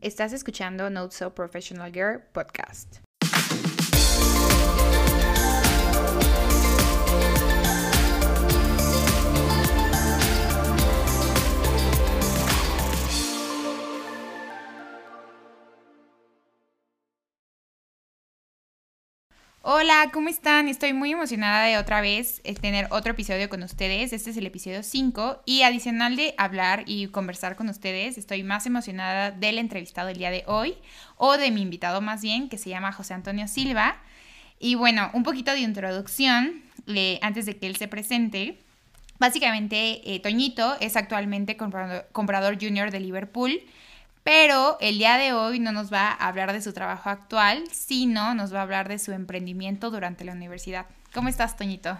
Estás escuchando Not So Professional Girl podcast. Hola, ¿cómo están? Estoy muy emocionada de otra vez eh, tener otro episodio con ustedes. Este es el episodio 5 y adicional de hablar y conversar con ustedes, estoy más emocionada del entrevistado el día de hoy o de mi invitado más bien, que se llama José Antonio Silva. Y bueno, un poquito de introducción eh, antes de que él se presente. Básicamente, eh, Toñito es actualmente comprador, comprador junior de Liverpool. Pero el día de hoy no nos va a hablar de su trabajo actual, sino nos va a hablar de su emprendimiento durante la universidad. ¿Cómo estás, Toñito?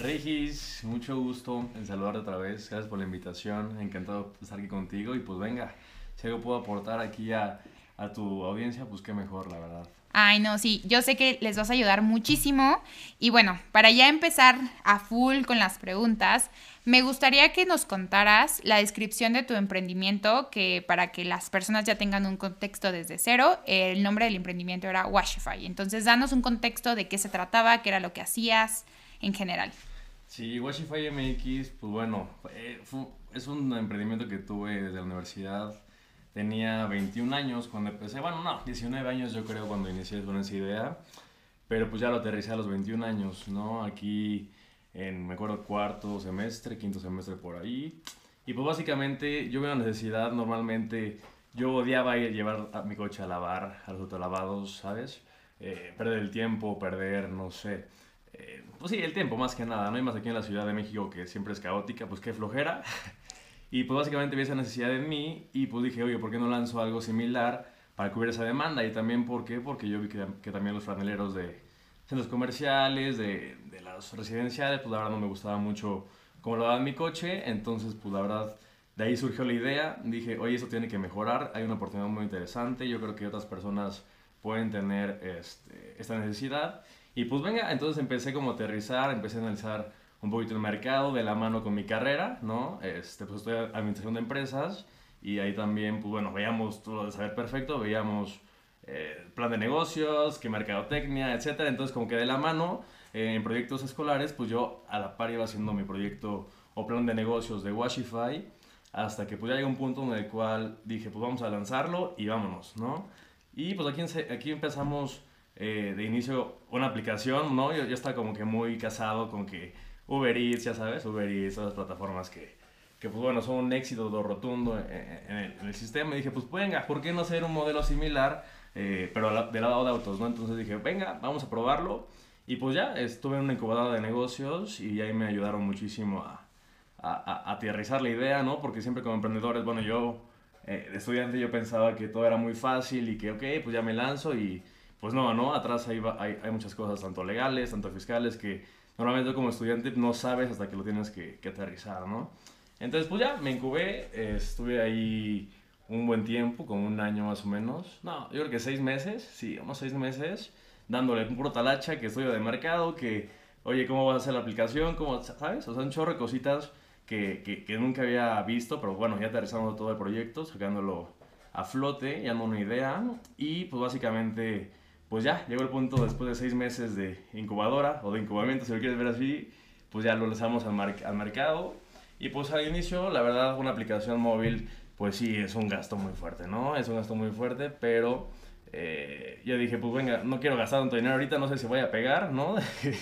Regis, mucho gusto en saludarte otra vez. Gracias por la invitación. Encantado de estar aquí contigo. Y pues venga, si algo puedo aportar aquí a, a tu audiencia, pues qué mejor, la verdad. Ay, no, sí, yo sé que les vas a ayudar muchísimo. Y bueno, para ya empezar a full con las preguntas, me gustaría que nos contaras la descripción de tu emprendimiento, que para que las personas ya tengan un contexto desde cero, el nombre del emprendimiento era Washify. Entonces, danos un contexto de qué se trataba, qué era lo que hacías en general. Sí, Washify MX, pues bueno, eh, es un emprendimiento que tuve desde la universidad. Tenía 21 años cuando empecé, bueno, no, 19 años yo creo cuando inicié con esa idea, pero pues ya lo aterricé a los 21 años, ¿no? Aquí en, me acuerdo, cuarto semestre, quinto semestre por ahí. Y pues básicamente yo veo la necesidad, normalmente yo odiaba ir llevar a mi coche a lavar, a los autolavados, ¿sabes? Eh, perder el tiempo, perder, no sé. Eh, pues sí, el tiempo más que nada, ¿no? hay más aquí en la Ciudad de México que siempre es caótica, pues qué flojera. Y pues básicamente vi esa necesidad en mí y pues dije, oye, ¿por qué no lanzo algo similar para cubrir esa demanda? Y también, ¿por qué? Porque yo vi que, que también los franeleros de centros comerciales, de, de las residenciales, pues la verdad no me gustaba mucho cómo lo daba en mi coche, entonces pues la verdad de ahí surgió la idea, dije, oye, eso tiene que mejorar, hay una oportunidad muy interesante, yo creo que otras personas pueden tener este, esta necesidad. Y pues venga, entonces empecé como a aterrizar, empecé a analizar un poquito el mercado de la mano con mi carrera, ¿no? Este, pues estoy administración de empresas y ahí también, pues bueno, veíamos todo lo de saber perfecto, veíamos eh, plan de negocios, que mercadotecnia, etcétera. Entonces, como que de la mano, eh, en proyectos escolares, pues yo a la par iba haciendo mi proyecto o plan de negocios de Washify, hasta que pues ya llegó un punto en el cual dije, pues vamos a lanzarlo y vámonos, ¿no? Y pues aquí, aquí empezamos eh, de inicio una aplicación, ¿no? Yo ya estaba como que muy casado con que Uber Eats, ya sabes, Uber Eats, las plataformas que, que pues bueno, son un éxito rotundo en, el, sistema. Y dije, pues venga, ¿por qué no hacer un modelo similar eh, pero del lado de autos, ¿no? Entonces dije, venga, vamos a probarlo. Y pues ya, estuve en una incubadora de negocios y ahí me ayudaron muchísimo a, a, a aterrizar la idea, ¿no? Porque siempre como emprendedores, bueno, yo eh, de estudiante yo pensaba que todo era muy fácil y que, ok, pues ya me lanzo y pues no, ¿no? Atrás hay, hay, hay muchas cosas, tanto legales, tanto fiscales, que normalmente como estudiante no sabes hasta que lo tienes que, que aterrizar, ¿no? Entonces, pues ya, me incubé, eh, estuve ahí un buen tiempo, como un año más o menos. No, yo creo que seis meses, sí, unos seis meses, dándole un puro talacha, que estudio de mercado, que, oye, ¿cómo vas a hacer la aplicación? ¿Cómo, ¿Sabes? O sea, un chorro de cositas que, que, que nunca había visto, pero bueno, ya aterrizando todo el proyecto, sacándolo a flote, ya no una idea, y pues básicamente, pues ya, llegó el punto después de seis meses de incubadora, o de incubamiento, si lo quieres ver así, pues ya lo lanzamos al, mar al mercado, y pues al inicio, la verdad, una aplicación móvil pues sí, es un gasto muy fuerte, ¿no? Es un gasto muy fuerte, pero eh, yo dije, pues venga, no quiero gastar tanto dinero ahorita, no sé si voy a pegar, ¿no?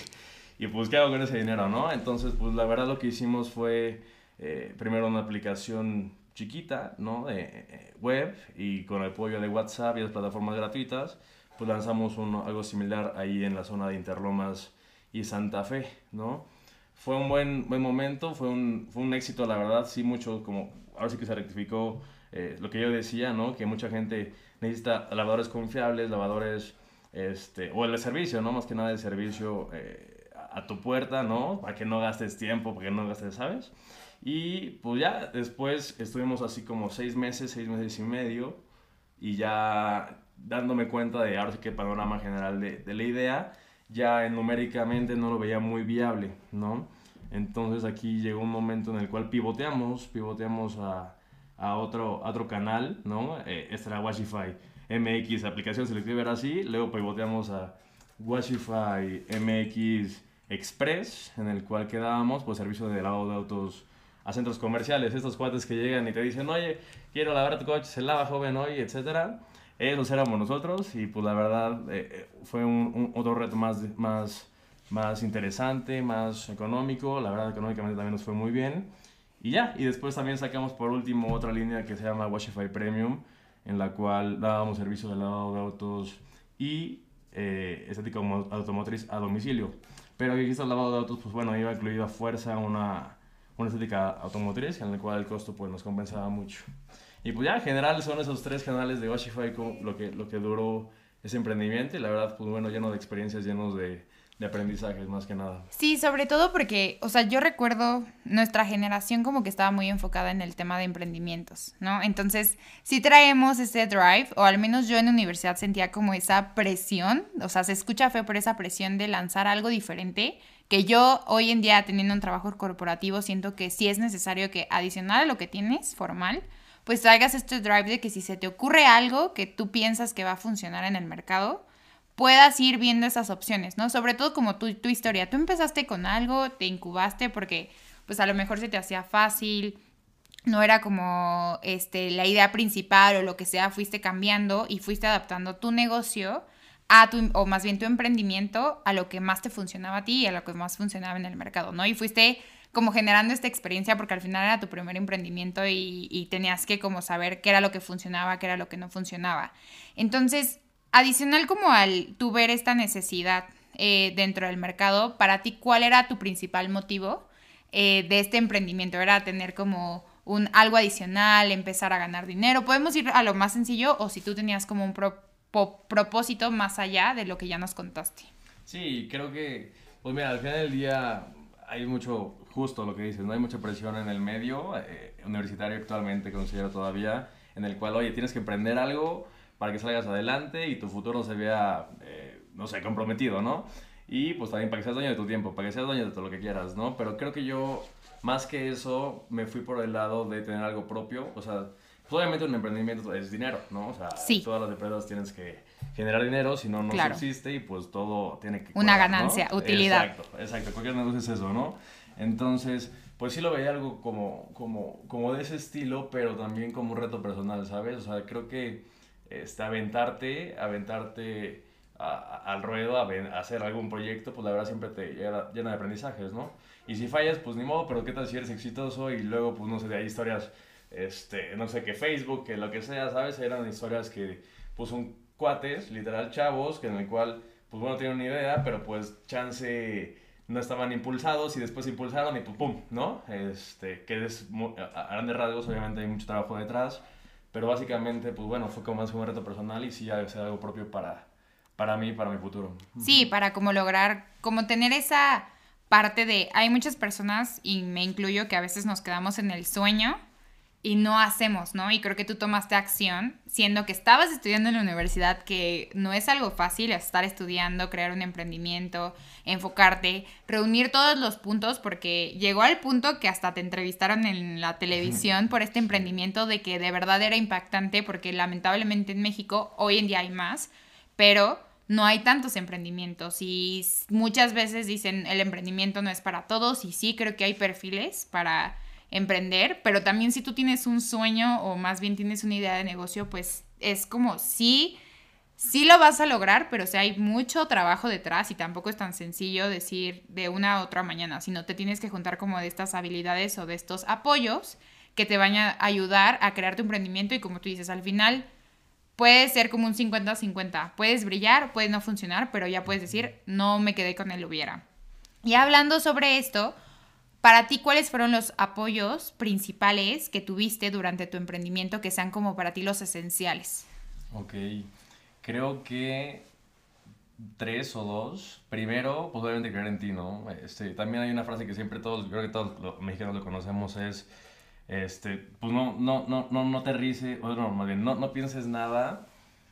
y pues, ¿qué hago con ese dinero, no? Entonces, pues la verdad lo que hicimos fue eh, primero una aplicación chiquita, ¿no? De eh, web y con el apoyo de WhatsApp y las plataformas gratuitas, pues lanzamos uno, algo similar ahí en la zona de Interlomas y Santa Fe, ¿no? Fue un buen, buen momento, fue un, fue un éxito, la verdad, sí, mucho como ahora sí que se rectificó eh, lo que yo decía, ¿no? Que mucha gente necesita lavadores confiables, lavadores, este, o el servicio, ¿no? Más que nada de servicio eh, a tu puerta, ¿no? Para que no gastes tiempo, para que no gastes, ¿sabes? Y pues ya después estuvimos así como seis meses, seis meses y medio, y ya dándome cuenta de ahora sí que el panorama general de, de la idea, ya numéricamente no lo veía muy viable, ¿no? Entonces aquí llegó un momento en el cual pivoteamos, pivoteamos a, a otro, otro canal, ¿no? Eh, este era Washify MX, aplicación selectiva era así, luego pivoteamos a Washify MX Express, en el cual quedábamos, pues servicio de lavado de autos a centros comerciales, estos cuates que llegan y te dicen, oye, quiero lavar tu coche, se lava joven hoy, etcétera. Esos éramos nosotros y pues la verdad eh, eh, fue un, otro reto más, más, más interesante, más económico, la verdad económicamente también nos fue muy bien. Y ya, y después también sacamos por último otra línea que se llama Washify Premium, en la cual dábamos servicio de lavado de autos y eh, estética automotriz a domicilio. Pero aquí está el lavado de autos, pues bueno, iba incluido a fuerza una, una estética automotriz, en la cual el costo pues nos compensaba mucho. Y pues ya en general son esos tres canales de Washify lo que, lo que duró ese emprendimiento y la verdad pues bueno, lleno de experiencias, llenos de, de aprendizajes más que nada. Sí, sobre todo porque, o sea, yo recuerdo nuestra generación como que estaba muy enfocada en el tema de emprendimientos, ¿no? Entonces, si traemos ese drive, o al menos yo en universidad sentía como esa presión, o sea, se escucha feo, pero esa presión de lanzar algo diferente, que yo hoy en día teniendo un trabajo corporativo siento que sí es necesario que adicional a lo que tienes formal, pues traigas este drive de que si se te ocurre algo que tú piensas que va a funcionar en el mercado, puedas ir viendo esas opciones, ¿no? Sobre todo como tu, tu historia. Tú empezaste con algo, te incubaste porque pues a lo mejor se te hacía fácil, no era como este, la idea principal o lo que sea, fuiste cambiando y fuiste adaptando tu negocio a tu, o más bien tu emprendimiento a lo que más te funcionaba a ti y a lo que más funcionaba en el mercado, ¿no? Y fuiste como generando esta experiencia porque al final era tu primer emprendimiento y, tenías que como saber qué era lo que funcionaba, qué era lo que no funcionaba. Entonces, Adicional como al tu ver esta necesidad eh, dentro del mercado, para ti, ¿cuál era tu principal motivo eh, de este emprendimiento? ¿Era tener como un algo adicional, empezar a ganar dinero? Podemos ir a lo más sencillo o si tú tenías como un propósito más allá de lo que ya nos contaste. Sí, creo que, pues mira, al final del día hay mucho, justo lo que dices, no hay mucha presión en el medio eh, universitario actualmente, considero todavía, en el cual, oye, tienes que emprender algo para que salgas adelante y tu futuro se vea, eh, no sé, comprometido, ¿no? Y pues también para que seas dueño de tu tiempo, para que seas dueño de todo lo que quieras, ¿no? Pero creo que yo, más que eso, me fui por el lado de tener algo propio, o sea, pues obviamente un emprendimiento es dinero, ¿no? O sea, todas las empresas tienes que generar dinero, si no, no existe y pues todo tiene que... Una ganancia, utilidad. Exacto, exacto, cualquier negocio es eso, ¿no? Entonces, pues sí lo veía algo como, como, como de ese estilo, pero también como un reto personal, ¿sabes? O sea, creo que este, aventarte, aventarte al ruedo, a, hacer algún proyecto, pues la verdad siempre te llena, llena, de aprendizajes, ¿no? Y si fallas, pues ni modo, pero qué tal si eres exitoso y luego, pues no sé, ahí historias, este, no sé, que Facebook, que lo que sea, ¿sabes? Eran historias que, pues son cuates, literal chavos, que en el cual, pues bueno, tienen una idea, pero pues chance no estaban impulsados y después impulsaron y pues pum, ¿no? Este, que es, a grandes rasgos, obviamente hay mucho trabajo detrás, pero básicamente, pues bueno, fue como más un reto personal y sí hacer algo propio para, para mí, para mi futuro. Sí, para como lograr, como tener esa parte de, hay muchas personas, y me incluyo, que a veces nos quedamos en el sueño y no hacemos, ¿no? Y creo que tú tomaste acción, siendo que estabas estudiando en la universidad, que no es algo fácil estar estudiando, crear un emprendimiento, enfocarte, reunir todos los puntos, porque llegó al punto que hasta te entrevistaron en la televisión por este emprendimiento de que de verdad era impactante, porque lamentablemente en México hoy en día hay más, pero no hay tantos emprendimientos. Y muchas veces dicen el emprendimiento no es para todos y sí creo que hay perfiles para emprender, pero también si tú tienes un sueño o más bien tienes una idea de negocio, pues es como sí, sí lo vas a lograr, pero o hay mucho trabajo detrás y tampoco es tan sencillo decir de una a otra mañana, sino te tienes que juntar como de estas habilidades o de estos apoyos que te van a ayudar a crear tu emprendimiento y como tú dices, al final puede ser como un 50-50, puedes brillar, puede no funcionar, pero ya puedes decir, no me quedé con el hubiera. Y hablando sobre esto, para ti, ¿cuáles fueron los apoyos principales que tuviste durante tu emprendimiento que sean como para ti los esenciales? Ok, creo que tres o dos. Primero, pues obviamente creer en ti, ¿no? Este, también hay una frase que siempre todos, creo que todos los mexicanos lo conocemos, es, este, pues no, no, no, no, no te rice, o no, más bien, no, no pienses nada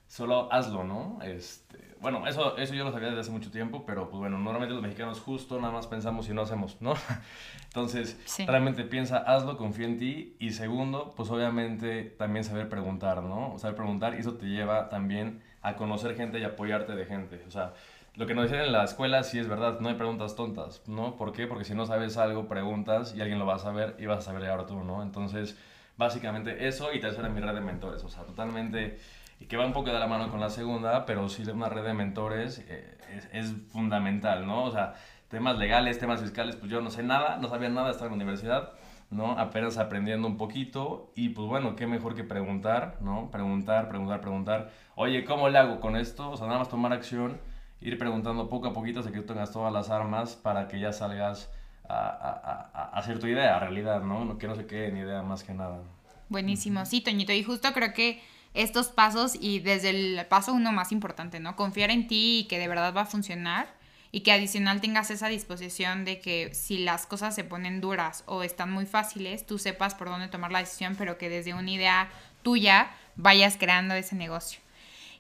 solo hazlo, ¿no? Este, bueno, eso, eso yo lo sabía desde hace mucho tiempo, pero pues bueno, normalmente los mexicanos justo nada más pensamos y no hacemos, ¿no? Entonces, realmente piensa, hazlo, confía en ti. Y segundo, pues obviamente también saber preguntar, ¿no? Saber preguntar y eso te lleva también a conocer gente y apoyarte de gente. O sea, lo que nos decían en la escuela sí es verdad, no hay preguntas tontas, ¿no? ¿Por qué? Porque si no sabes algo, preguntas y alguien lo va a saber y vas a saber ahora tú, ¿no? Entonces, básicamente eso y tercera mi red de mentores, o sea, totalmente y que va un poco de la mano con la segunda, pero sí una red de mentores eh, es, fundamental, ¿no? O sea, temas legales, temas fiscales, pues yo no sé nada, no sabía nada, estaba en la universidad, ¿no? Apenas aprendiendo un poquito y pues bueno, qué mejor que preguntar, ¿no? Preguntar, preguntar, preguntar, oye, ¿cómo le hago con esto? O sea, nada más tomar acción, ir preguntando poco a poquito hasta que tengas todas las armas para que ya salgas a, a, a hacer tu idea, realidad, ¿no? Que no se quede ni idea más que nada. Buenísimo, sí, Toñito, y justo creo que estos pasos y desde el paso uno más importante, ¿no? Confiar en ti y que de verdad va a funcionar y que adicional tengas esa disposición de que si las cosas se ponen duras o están muy fáciles, tú sepas por dónde tomar la decisión, pero que desde una idea tuya vayas creando ese negocio.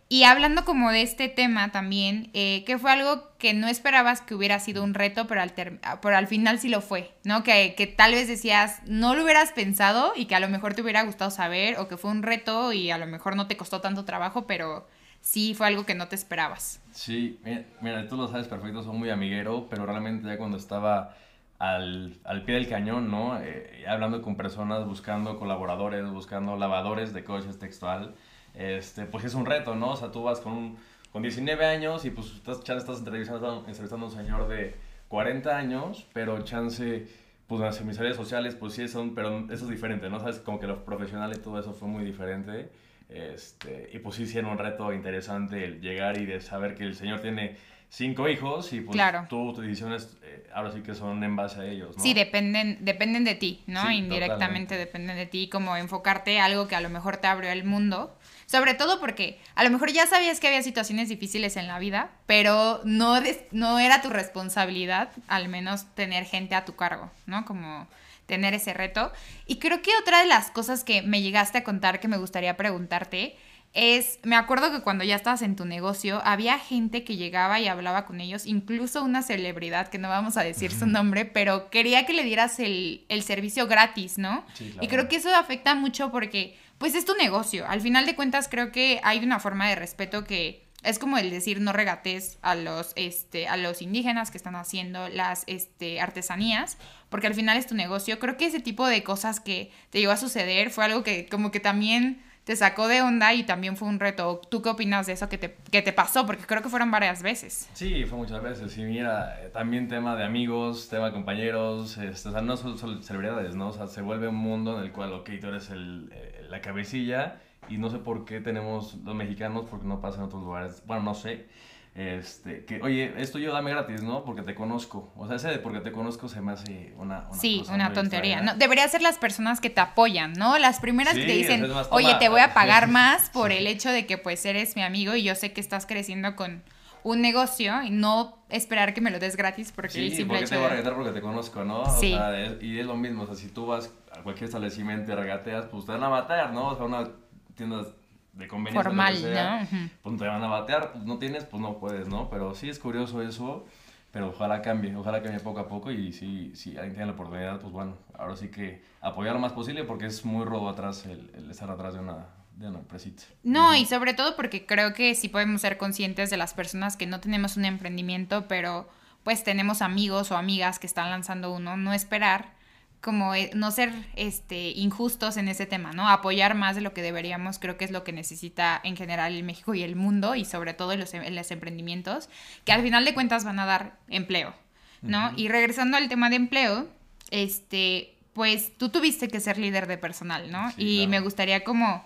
Y hablando como de este tema también, eh, que fue algo que no esperabas que hubiera sido un reto, pero al, pero al final sí lo fue, ¿no? Que, que, tal vez decías, no lo hubieras pensado y que a lo mejor te hubiera gustado saber, o que fue un reto y a lo mejor no te costó tanto trabajo, pero sí fue algo que no te esperabas. Sí, mira, tú lo sabes perfecto, soy muy amiguero, pero realmente ya cuando estaba al, al pie del cañón, ¿no? Eh, hablando con personas, buscando colaboradores, buscando lavadores de coches textual este, pues es un reto, ¿no? O sea, tú vas con, con 19 años y pues estás, chance, estás entrevistando, entrevistando a un señor de 40 años, pero chance, pues en mis redes sociales, pues sí son, pero eso es diferente, ¿no? Sabes, como que lo profesional y todo eso fue muy diferente. Este, y pues sí, sí era un reto interesante el llegar y de saber que el señor tiene cinco hijos y pues claro. tú, tus decisiones eh, ahora sí que son en base a ellos, ¿no? Sí, dependen, dependen de ti, ¿no? Indirectamente dependen de ti, como enfocarte algo que a lo mejor te abrió el mundo sobre todo porque a lo mejor ya sabías que había situaciones difíciles en la vida, pero no, no era tu responsabilidad al menos tener gente a tu cargo, ¿no? Como tener ese reto. Y creo que otra de las cosas que me llegaste a contar que me gustaría preguntarte es, me acuerdo que cuando ya estabas en tu negocio, había gente que llegaba y hablaba con ellos, incluso una celebridad, que no vamos a decir su nombre, pero quería que le dieras el, servicio gratis, ¿no? Y creo que eso afecta mucho porque pues es tu negocio. Al final de cuentas creo que hay una forma de respeto que es como el decir no regates a los, este, a los indígenas que están haciendo las este, artesanías, porque al final es tu negocio. Creo que ese tipo de cosas que te llegó a suceder fue algo que como que también te sacó de onda y también fue un reto. ¿Tú qué opinas de eso que te, que te pasó? Porque creo que fueron varias veces. Sí, fue muchas veces. Y mira, eh, también tema de amigos, tema de compañeros, este, o sea, no solo, celebridades, ¿no? O sea, se vuelve un mundo en el cual, ok, tú eres el, eh, la cabecilla y no sé por qué tenemos los mexicanos, porque no pasa en otros lugares. Bueno, no sé este, que, oye, esto yo dame gratis, ¿no? Porque te conozco. O sea, ese de porque te conozco se me hace una, una Sí, una tontería. No, debería ser las personas que te apoyan, ¿no? Las primeras que te dicen, oye, te voy a pagar más por el hecho de que pues eres mi amigo y yo sé que estás creciendo con un negocio y no esperar que me lo des gratis porque sí, el porque te voy a regatear porque te conozco, ¿no? Sí. O sea, y es lo mismo, o sea, si tú vas a cualquier establecimiento y regateas, pues te van a matar, ¿no? O sea, una tienda de conveniencia. Formal, ¿no? Pues te van a batear, pues no tienes, pues no puedes, ¿no? Pero sí es curioso eso, pero ojalá cambie, ojalá cambie poco a poco y si, si alguien tiene la oportunidad, pues bueno, ahora sí que apoyar lo más posible porque es muy robo atrás el, el estar atrás de una, de. No, y sobre todo porque creo que sí podemos ser conscientes de las personas que no tenemos un emprendimiento, pero pues tenemos amigos o amigas que están lanzando uno, no esperar como eh, no ser este injustos en ese tema, ¿no? Apoyar más de lo que deberíamos, creo que es lo que necesita en general el México y el mundo y sobre todo los, en los emprendimientos, que al final de cuentas van a dar empleo, ¿no? Y regresando al tema de empleo, este, pues tú tuviste que ser líder de personal, ¿no? y me gustaría como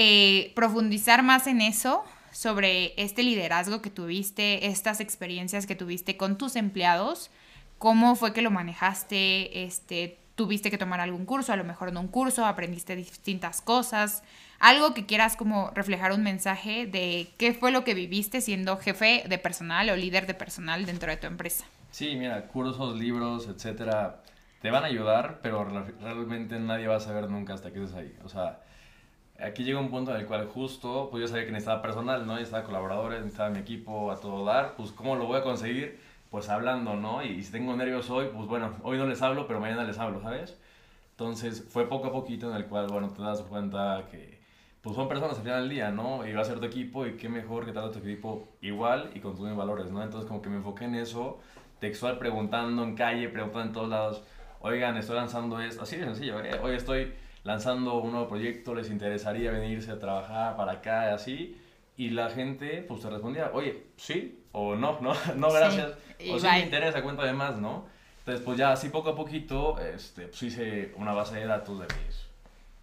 eh, profundizar más en eso, sobre este liderazgo que tuviste, estas experiencias que tuviste con tus empleados, ¿Cómo fue que lo manejaste? Este, ¿Tuviste que tomar algún curso? A lo mejor no un curso, aprendiste distintas cosas. Algo que quieras como reflejar un mensaje de qué fue lo que viviste siendo jefe de personal o líder de personal dentro de tu empresa. Sí, mira, cursos, libros, etcétera, te van a ayudar, pero realmente nadie va a saber nunca hasta que estés ahí. O sea, aquí llega un punto en el cual justo, pues yo sabía que necesitaba personal, ¿no? Necesitaba colaboradores, necesitaba mi equipo a todo dar, pues ¿cómo lo voy a conseguir? Pues hablando, ¿no? Y, si tengo nervios hoy, pues bueno, hoy no les hablo, pero mañana les hablo, ¿sabes? Entonces fue poco a poquito en el cual, bueno, te das cuenta que pues son personas al final del día, ¿no? Y va a ser tu equipo y qué mejor que tratar tu equipo igual y con tus valores, ¿no? Entonces como que me enfoqué en eso, textual preguntando en calle, preguntando en todos lados, oigan, estoy lanzando esto, así de sencillo, ¿eh? hoy estoy lanzando un nuevo proyecto, les interesaría venirse a trabajar para acá, así. Y la gente, pues te respondía, oye, sí o no, no, no, gracias. o sí me interesa, cuenta más, ¿no? Entonces, pues ya así poco a poquito, este, pues hice una base de datos de mis,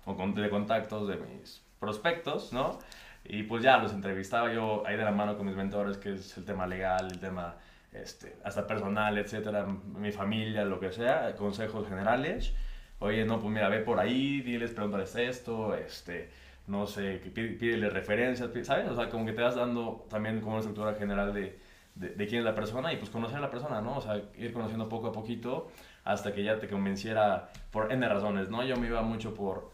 o de contactos de mis prospectos, ¿no? Y pues ya los entrevistaba yo ahí de la mano con mis mentores, que es el tema legal, el tema este, hasta personal, etcétera, mi familia, lo que sea, consejos generales oye, no, pues mira, ve por ahí, diles, pregúntales esto, este, no sé, pídele referencias, ¿sabes? O sea, como que te vas dando también como una estructura general de, de, quién es la persona y pues conocer a la persona, ¿no? O sea, ir conociendo poco a poquito hasta que ya te convenciera por N razones, ¿no? Yo me iba mucho por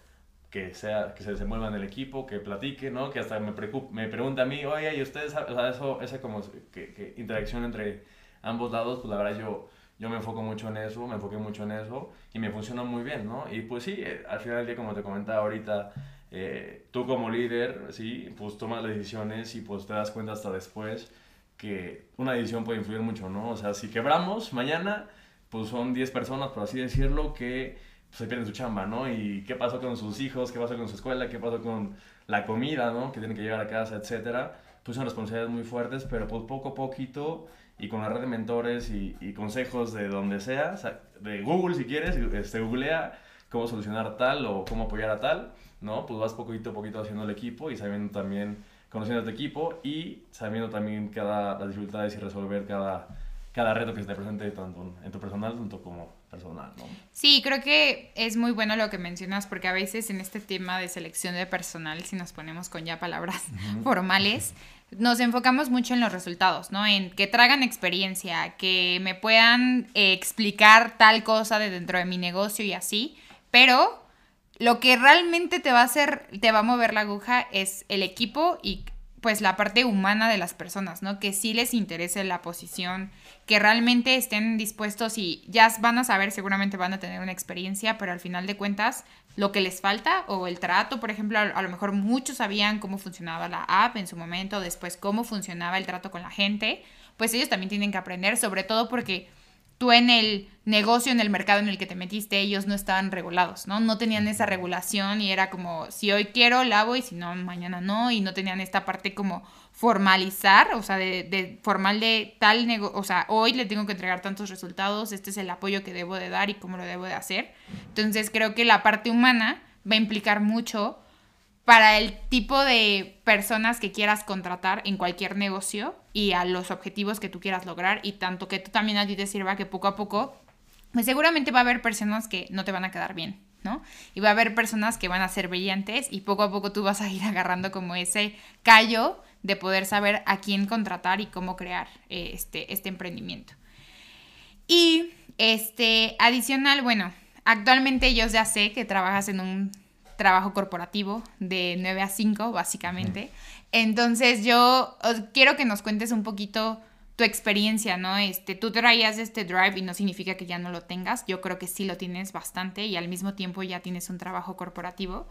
que, sea, que se desenvuelva en el equipo, que platique, ¿no? Que hasta me, me pregunta a mí, oye, ¿y ustedes, o sea, eso, esa como que, interacción entre ambos lados, pues la verdad yo yo me enfoco mucho en eso, me enfoqué mucho en eso y me funciona muy bien, ¿no? Y pues sí, eh, al final del día, como te comentaba ahorita, eh, tú como líder, sí, pues tomas las decisiones y pues te das cuenta hasta después que una decisión puede influir mucho, ¿no? O sea, si quebramos mañana, pues son 10 personas, por así decirlo, que pues, se pierden su chamba, ¿no? Y qué pasó con sus hijos, qué pasó con su escuela, qué pasó con la comida, ¿no? Que tienen que llegar a casa, etcétera. Pues son responsabilidades muy fuertes, pero pues poco a poquito y con la red de mentores y, y consejos de donde sea, de Google si quieres, este, googlea cómo solucionar tal o cómo apoyar a tal, ¿no? Pues vas poquito a poquito haciendo el equipo y sabiendo también, conociendo a tu equipo y sabiendo también cada, las dificultades y resolver cada, cada reto que se te presente tanto en tu personal tanto como personal, ¿no? Sí, creo que es muy bueno lo que mencionas porque a veces en este tema de selección de personal, si nos ponemos con ya palabras formales, nos enfocamos mucho en los resultados, ¿no? En que tragan experiencia, que me puedan eh, explicar tal cosa de dentro de mi negocio y así, pero lo que realmente te va a hacer, te va a mover la aguja es el equipo y pues la parte humana de las personas, ¿no? Que sí les interese la posición, que realmente estén dispuestos y ya van a saber, seguramente van a tener una experiencia, pero al final de cuentas lo que les falta o el trato, por ejemplo, a, lo mejor muchos sabían cómo funcionaba la app en su momento, después cómo funcionaba el trato con la gente, pues ellos también tienen que aprender, sobre todo porque tú en el negocio, en el mercado en el que te metiste, ellos no estaban regulados, ¿no? No tenían esa regulación y era como, si hoy quiero, lavo y si no, mañana no, y no tenían esta parte como formalizar, o sea, de, formal de tal negocio, o sea, hoy le tengo que entregar tantos resultados, este es el apoyo que debo de dar y cómo lo debo de hacer. Entonces creo que la parte humana va a implicar mucho para el tipo de personas que quieras contratar en cualquier negocio y a los objetivos que tú quieras lograr y tanto que tú también a ti te sirva que poco a poco, pues seguramente va a haber personas que no te van a quedar bien, ¿no? Y va a haber personas que van a ser brillantes y poco a poco tú vas a ir agarrando como ese callo de poder saber a quién contratar y cómo crear eh, este, este emprendimiento. Y este, adicional, bueno, actualmente yo ya sé que trabajas en un trabajo corporativo de 9 a 5, básicamente. Entonces yo quiero que nos cuentes un poquito tu experiencia, ¿no? Este, tú traías este drive y no significa que ya no lo tengas. Yo creo que sí lo tienes bastante y al mismo tiempo ya tienes un trabajo corporativo.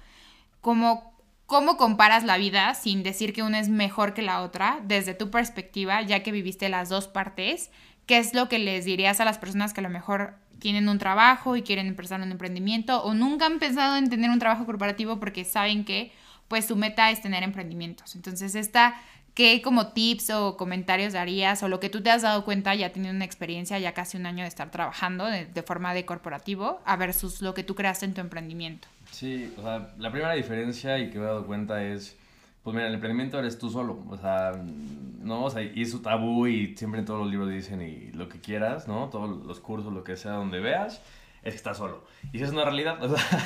¿Cómo, cómo comparas la vida sin decir que una es mejor que la otra desde tu perspectiva, ya que viviste las dos partes? ¿Qué es lo que les dirías a las personas que a lo mejor tienen un trabajo y quieren empezar un emprendimiento o nunca han pensado en tener un trabajo corporativo porque saben que pues su meta es tener emprendimientos. Entonces, esta, ¿qué como tips o comentarios darías o lo que tú te has dado cuenta ya teniendo una experiencia, ya casi un año de estar trabajando de, forma de corporativo, a versus lo que tú creaste en tu emprendimiento? Sí, o sea, la primera diferencia y que me he dado cuenta es pues mira, el emprendimiento eres tú solo, o sea, ¿no? O sea, y su tabú y siempre en todos los libros dicen y lo que quieras, ¿no? Todos los cursos, lo que sea, donde veas, es que estás solo. Y si es una realidad, o sea,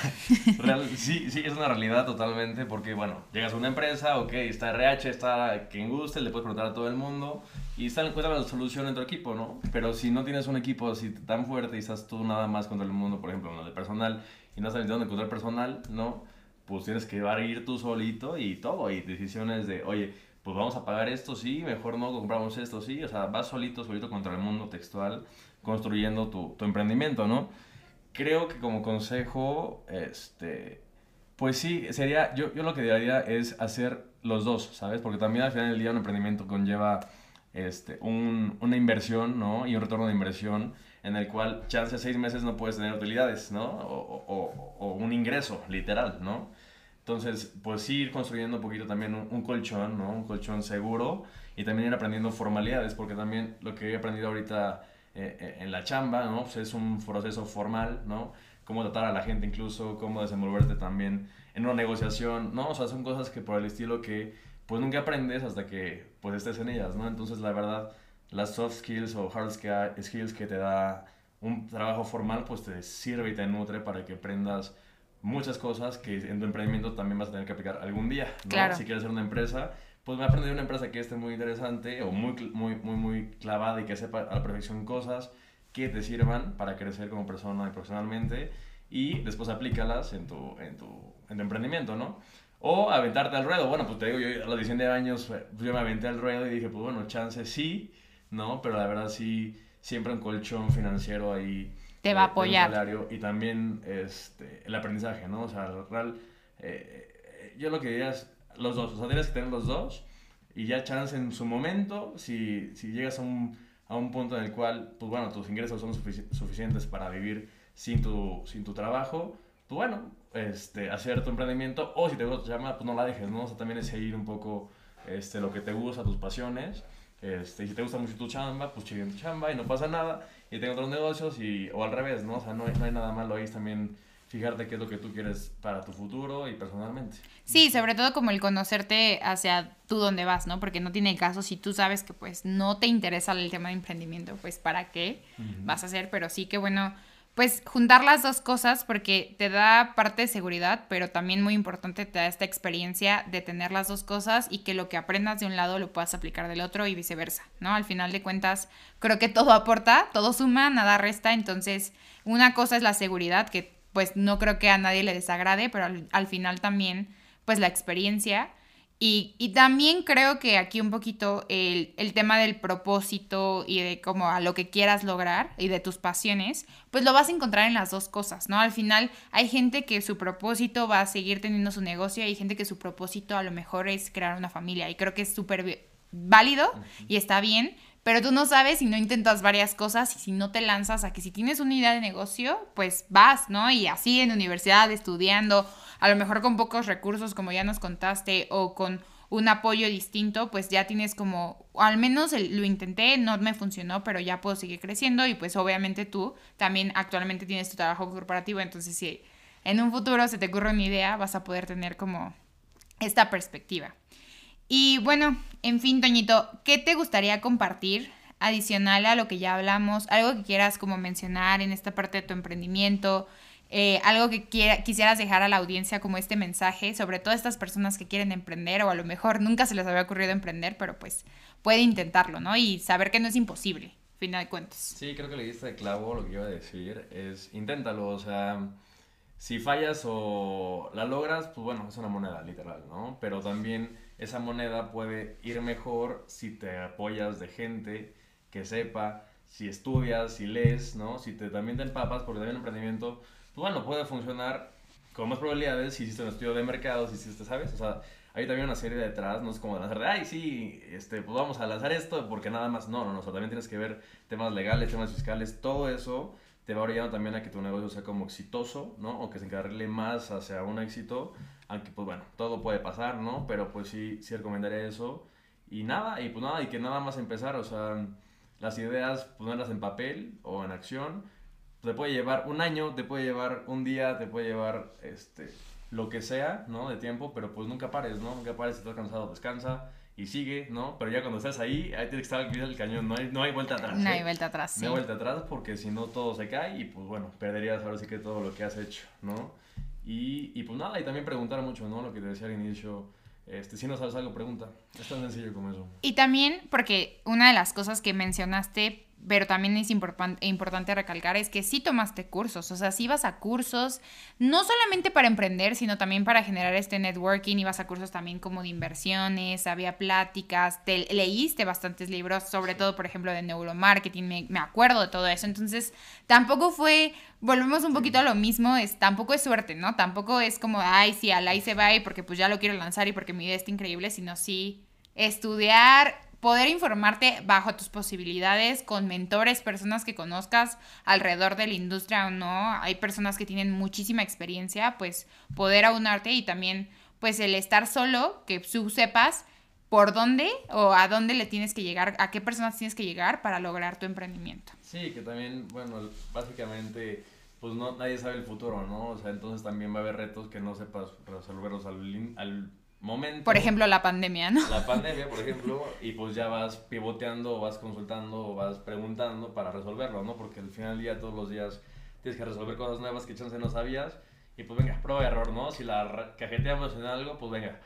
sí, sí, es una realidad totalmente porque, bueno, llegas a una empresa, ok, está RH, está quien guste, le puedes preguntar a todo el mundo y está, encuentra la solución en tu equipo, ¿no? Pero si no tienes un equipo así tan fuerte y estás tú nada más contra el mundo, por ejemplo, lo de personal, y no sabes dónde encontrar personal, ¿no? Pues tienes que ir tú solito y todo, y decisiones de, oye, pues vamos a pagar esto, sí, mejor no compramos esto, sí, o sea, vas solito, solito contra el mundo textual, construyendo tu, tu emprendimiento, ¿no? Creo que como consejo, este, pues sí, sería, yo, yo lo que diría es hacer los dos, ¿sabes? Porque también al final del día un emprendimiento conlleva este, un, una inversión, ¿no? Y un retorno de inversión en el cual chance seis meses no puedes tener utilidades, ¿no? O, o, o un ingreso, literal, ¿no? Entonces, pues sí, ir construyendo un poquito también un, colchón, ¿no? Un colchón seguro y también ir aprendiendo formalidades, porque también lo que he aprendido ahorita eh, eh, en la chamba, ¿no? Pues es un proceso formal, ¿no? Cómo tratar a la gente incluso, cómo desenvolverte también en una negociación, ¿no? O sea, son cosas que por el estilo que pues nunca aprendes hasta que pues estés en ellas, ¿no? Entonces, la verdad, las soft skills o hard skills que te da un trabajo formal, pues te sirve y te nutre para que aprendas muchas cosas que en tu emprendimiento también vas a tener que aplicar algún día, ¿no? Claro. Si quieres hacer una empresa, pues me a aprender una empresa que esté muy interesante o muy, muy, muy, muy clavada y que sepa a la perfección cosas que te sirvan para crecer como persona y profesionalmente y después aplícalas en tu, en tu, en tu emprendimiento, ¿no? O aventarte al ruedo. Bueno, pues te digo, yo a los 19 años pues yo me aventé al ruedo y dije, pues bueno, chance sí, ¿no? Pero la verdad sí, siempre un colchón financiero ahí te va a apoyar. y también este, el aprendizaje, ¿no? O sea, real, eh, eh, yo lo que diría es los dos, o sea, tienes que tener los dos y ya chance en su momento, si, si llegas a un, a un punto en el cual, pues bueno, tus ingresos son suficientes para vivir sin tu, sin tu trabajo, pues bueno, este, hacer tu emprendimiento o si te gusta tu chamba, pues no la dejes, ¿no? O sea, también es seguir un poco este, lo que te gusta, tus pasiones. Este, y si te gusta mucho tu chamba, pues sigue en tu chamba y no pasa nada y tengo otros negocios y, o al revés, ¿no? O sea, no hay, no hay nada malo ahí también fijarte qué es lo que tú quieres para tu futuro y personalmente. Sí, sobre todo como el conocerte hacia tú dónde vas, ¿no? Porque no tiene caso si tú sabes que pues no te interesa el tema de emprendimiento, pues para qué vas a hacer, pero sí que bueno pues juntar las dos cosas porque te da parte de seguridad, pero también muy importante te da esta experiencia de tener las dos cosas y que lo que aprendas de un lado lo puedas aplicar del otro y viceversa, ¿no? Al final de cuentas, creo que todo aporta, todo suma, nada resta, entonces una cosa es la seguridad, que pues no creo que a nadie le desagrade, pero al, al final también, pues la experiencia y, también creo que aquí un poquito el, tema del propósito y de como a lo que quieras lograr y de tus pasiones, pues lo vas a encontrar en las dos cosas, ¿no? Al final hay gente que su propósito va a seguir teniendo su negocio y hay gente que su propósito a lo mejor es crear una familia y creo que es súper válido y está bien, pero tú no sabes si no intentas varias cosas y si no te lanzas a que si tienes una idea de negocio, pues vas, ¿no? Y así en universidad, estudiando, a lo mejor con pocos recursos, como ya nos contaste, o con un apoyo distinto, pues ya tienes como, al menos lo intenté, no me funcionó, pero ya puedo seguir creciendo y pues obviamente tú también actualmente tienes tu trabajo corporativo, entonces si en un futuro se te ocurre una idea, vas a poder tener como esta perspectiva. Y bueno, en fin, Toñito, ¿qué te gustaría compartir adicional a lo que ya hablamos? Algo que quieras como mencionar en esta parte de tu emprendimiento, eh, algo que quisieras dejar a la audiencia como este mensaje, sobre todo estas personas que quieren emprender o a lo mejor nunca se les había ocurrido emprender, pero pues puede intentarlo, ¿no? Y saber que no es imposible, final de cuentas. Sí, creo que le diste de clavo, lo que iba a decir es inténtalo, o sea, si fallas o la logras, pues bueno, es una moneda literal, ¿no? Pero también esa moneda puede ir mejor si te apoyas de gente que sepa, si estudias, si lees, ¿no? Si te, también te empapas, porque también el emprendimiento, bueno, puede funcionar con más probabilidades si hiciste un estudio de mercado, si hiciste, ¿sabes? O sea, hay también una serie detrás, no es como lanzar de, ay, sí, este, pues vamos a lanzar esto porque nada más, no, no, no, o sea, también tienes que ver temas legales, temas fiscales, todo eso te va orillando también a que tu negocio sea como exitoso, ¿no? O que se encarrile más hacia un éxito aunque pues bueno, todo puede pasar, ¿no? Pero pues sí, sí recomendaría eso. Y nada, y pues nada, y que nada más empezar, o sea, las ideas ponerlas en papel o en acción, te puede llevar un año, te puede llevar un día, te puede llevar este, lo que sea, ¿no? De tiempo, pero pues nunca pares, ¿no? Nunca pares, si estás cansado, descansa y sigue, ¿no? Pero ya cuando estás ahí, ahí tienes que estar al del cañón, no hay, no hay vuelta atrás. No hay ¿eh? vuelta atrás, sí. No hay vuelta atrás porque si no todo se cae y pues bueno, perderías ahora sí que todo lo que has hecho, ¿no? Y, y, pues nada, y también preguntar mucho, ¿no? Lo que te decía al inicio. Este, si no sabes algo, pregunta. Es tan sencillo como eso. Y también, porque una de las cosas que mencionaste pero también es importante recalcar, es que sí tomaste cursos, o sea, sí vas a cursos, no solamente para emprender, sino también para generar este networking, ibas a cursos también como de inversiones, había pláticas, te leíste bastantes libros, sobre todo, por ejemplo, de neuromarketing, me, me acuerdo de todo eso, entonces tampoco fue, volvemos un poquito a lo mismo, es, tampoco es suerte, ¿no? Tampoco es como, ay, sí, al ahí se va y porque pues ya lo quiero lanzar y porque mi idea está increíble, sino sí estudiar poder informarte bajo tus posibilidades con mentores, personas que conozcas alrededor de la industria o no. Hay personas que tienen muchísima experiencia, pues poder aunarte y también pues el estar solo, que tú sepas por dónde o a dónde le tienes que llegar, a qué personas tienes que llegar para lograr tu emprendimiento. Sí, que también, bueno, básicamente pues no nadie sabe el futuro, ¿no? O sea, entonces también va a haber retos que no sepas resolverlos al, al momento. Por ejemplo, la pandemia, ¿no? La pandemia, por ejemplo, y pues ya vas pivoteando, vas consultando, vas preguntando para resolverlo, ¿no? Porque al final del día, todos los días tienes que resolver cosas nuevas que chance no sabías. Y pues venga, prueba y error, ¿no? Si la cajeteamos en algo, pues venga,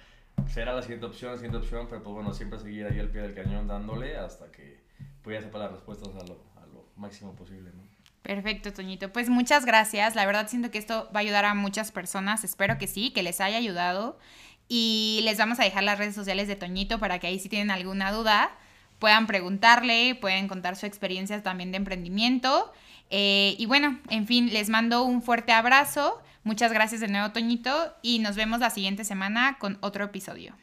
será la siguiente opción, la siguiente opción, pero pues bueno, siempre seguir ahí al pie del cañón dándole hasta que ya sepa las respuestas a lo, a lo máximo posible, ¿no? Perfecto, Toñito. Pues muchas gracias. La verdad siento que esto va a ayudar a muchas personas. Espero que sí, que les haya ayudado. Y les vamos a dejar las redes sociales de Toñito para que ahí si tienen alguna duda puedan preguntarle, pueden contar su experiencia también de emprendimiento. Eh, y bueno, en fin, les mando un fuerte abrazo. Muchas gracias de nuevo, Toñito, y nos vemos la siguiente semana con otro episodio.